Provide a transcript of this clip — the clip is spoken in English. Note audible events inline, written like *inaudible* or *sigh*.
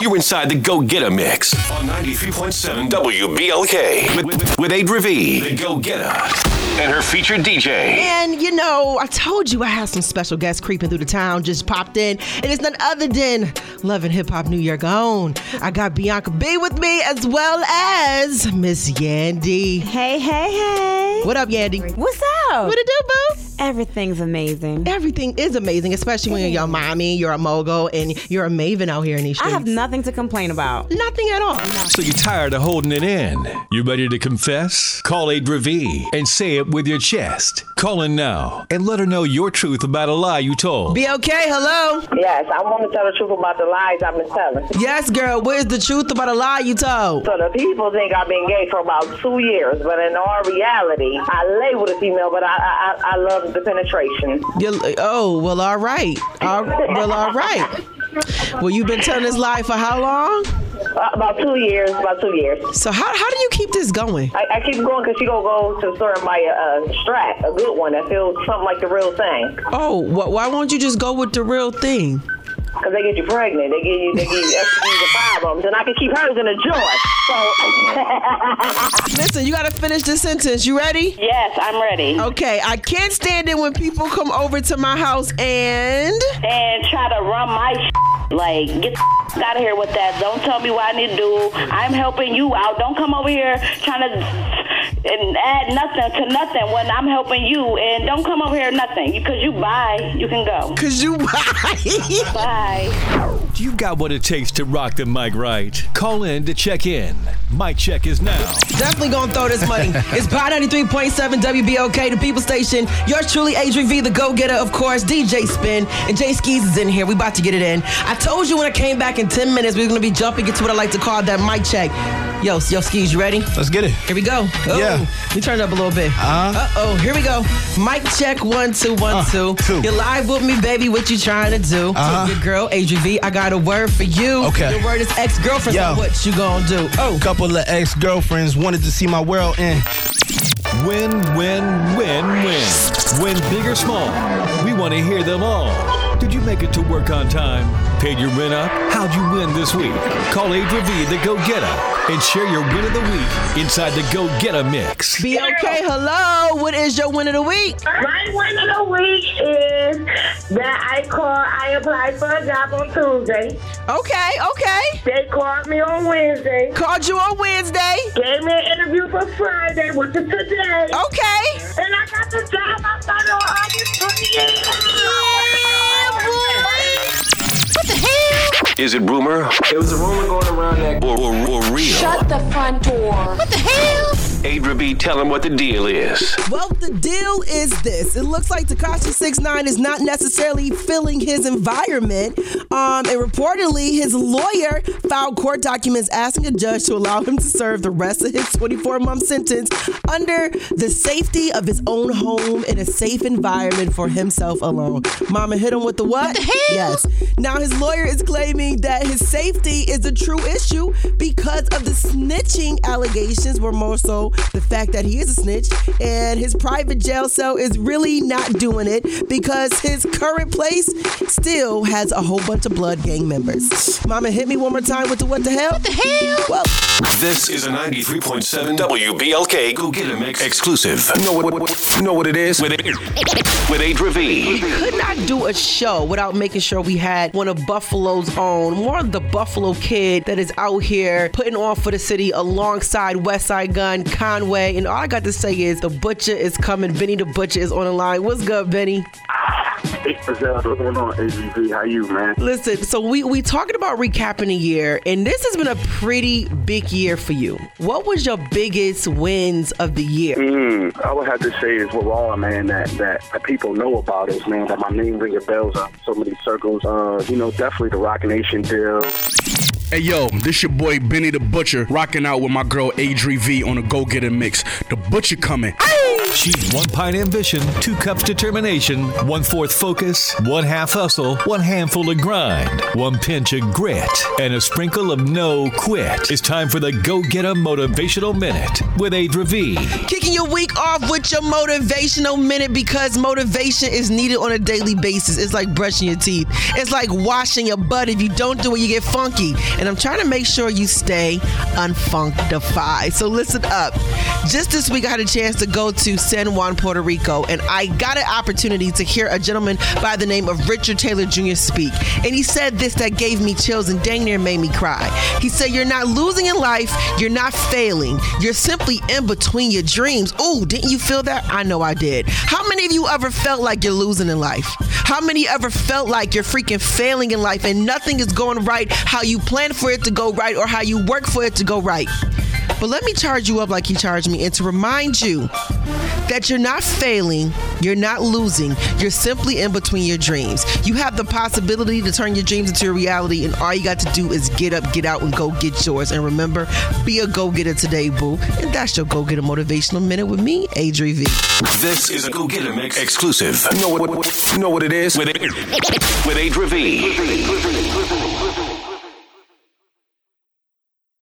You're inside the Go Getta Mix on 93.7 WBLK with, with, with Adri V, the Go Getter, and her featured DJ. And you know, I told you I had some special guests creeping through the town, just popped in. And it's none other than Love and Hip Hop New York own. I got Bianca B with me as well as Miss Yandy. Hey, hey, hey. What up, Yandy? What's up? What it do, boo? Everything's amazing. Everything is amazing, especially when you're your mommy, you're a mogul, and you're a maven out here in these streets. I have nothing to complain about. Nothing at all. So you're tired of holding it in? You ready to confess? Call Adri V and say it with your chest. Call in now and let her know your truth about a lie you told. Be okay, hello? Yes, I want to tell the truth about the lies I've been telling. Yes, girl, where's the truth about a lie you told? So the people think I've been gay for about two years, but in all reality, I lay with a female, but I I, I love the penetration. you oh, well, all right. All, well, all right. Well, you've been telling this lie for how long? Uh, about two years, about two years. So how, how do you keep this going? I, I keep going because she gonna go to the store and buy a, a strap, a good one that feels something like the real thing. Oh, wh- why won't you just go with the real thing? Cause they get you pregnant, they give you they give you STDs and five of them, then I can keep hers in a joint. So *laughs* Listen, you got to finish this sentence. You ready? yes, I'm ready. Okay, I can't stand it when people come over to my house and and try to run my sh- like get the out of here with that. Don't tell me what I need to do. I'm helping you out. Don't come over here trying to and add nothing to nothing when I'm helping you. And don't come over here nothing because you buy. You can go. cause you buy? Bye. You got what it takes to rock the mic right. Call in to check in. Mic check is now. definitely gonna throw this money. *laughs* It's Pi 93.7 WBLK, the People Station. Yours truly, Adrian V, the Go Getter, of course. DJ Spin and Jay Skis is in here. We about to get it in. I told you when I came back in 10 minutes we are gonna be jumping into what I like to call that mic check. Yo, yo, Skis, you ready? Let's get it. Here we go. Oh, Yeah. We turned up a little bit. Uh-huh. Uh oh. Here we go. Mic check one two one Uh, two. two. You're live with me, baby. What you trying to do? Uh-huh. Your girl, Adrian V. I got a word for you. Okay. Your word is ex girlfriend. Yo. So what you gonna do? Oh. Couple of ex girlfriends wanted to see my world end. Win, win, win, win. Win big or small. We want to hear them all. Did you make it to work on time? Paid your rent up? How'd you win this week? Call Adri V, the Go Getter, and share your win of the week inside the Go Getta Mix. Be okay. Hello. What is your win of the week? My win of the week is that I called, I applied for a job on Tuesday. Okay. Okay. They called me on Wednesday, Called you on Wednesday. gave me an interview for Friday, which is today. Okay. Is it rumor There was a rumor going around that or, or, or real? Shut the front door. What the hell? Adri V, tell him what the deal is. Well, the deal is this. It looks like Tekashi 69 is not necessarily filling his environment. Um, and reportedly, his lawyer filed court documents asking a judge to allow him to serve the rest of his 24 month sentence under the safety of his own home in a safe environment for himself alone. Mama hit him with the what? the hell? Yes. Now, his lawyer is claiming that his safety is a true issue because of the snitching allegations, were more so the fact that he is a snitch and his private jail cell is really not doing it because his current place still has a whole bunch of blood gang members. Mama, hit me one more time with the what the hell? What the hell? Well, This is a 93.7 WBLK Go Get It Mix exclusive. Know what, what, know what it is? With, with Adri V. could not do a show without making sure we had one of Buffalo's own, more of the Buffalo kid that is out here putting on for the city alongside Westside Gunn, Conway, and all I got to say is the Butcher is coming. Benny the Butcher is on the line. What's good, Benny? What's going on, AGV? How you, man? Listen, so we we talking about recapping a year, and this has been a pretty big year for you. What was your biggest wins of the year? Mm, I would have to say is Raw, man, that, that that people know about us, man, that my name ringing bells on so many circles. Uh, you know, definitely the Roc Nation deal. Hey yo, this your boy Benny the Butcher, rocking out with my girl Adri V on a Go Getta mix. The Butcher coming. She's one pint ambition, two cups determination, one fourth focus, one half hustle, one handful of grind, one pinch of grit, and a sprinkle of no quit. It's time for the Go Getta Motivational Minute with Adri V. Kicking your week off with your motivational minute because motivation is needed on a daily basis. It's like brushing your teeth. It's like washing your butt. If you don't do it, you get funky. And I'm trying to make sure you stay unfunctified. So listen up. Just this week, I had a chance to go to San Juan, Puerto Rico, and I got an opportunity to hear a gentleman by the name of Richard Taylor Jr. speak. And he said this that gave me chills and dang near made me cry. He said, You're not losing in life, you're not failing. You're simply in between your dreams. Ooh, didn't you feel that? I know I did. How many of you ever felt like you're losing in life? How many ever felt like you're freaking failing in life and nothing is going right how you plan for it to go right or how you work for it to go right? But let me charge you up like he charged me and to remind you that you're not failing, you're not losing, you're simply in between your dreams. You have the possibility to turn your dreams into a reality, and all you got to do is get up, get out, and go get yours. And remember, be a go getter today, boo. And that's your go getter motivational minute with me, Adri V. This is a go getter Mix exclusive You know what, what, you know what it is? with, with Adri V.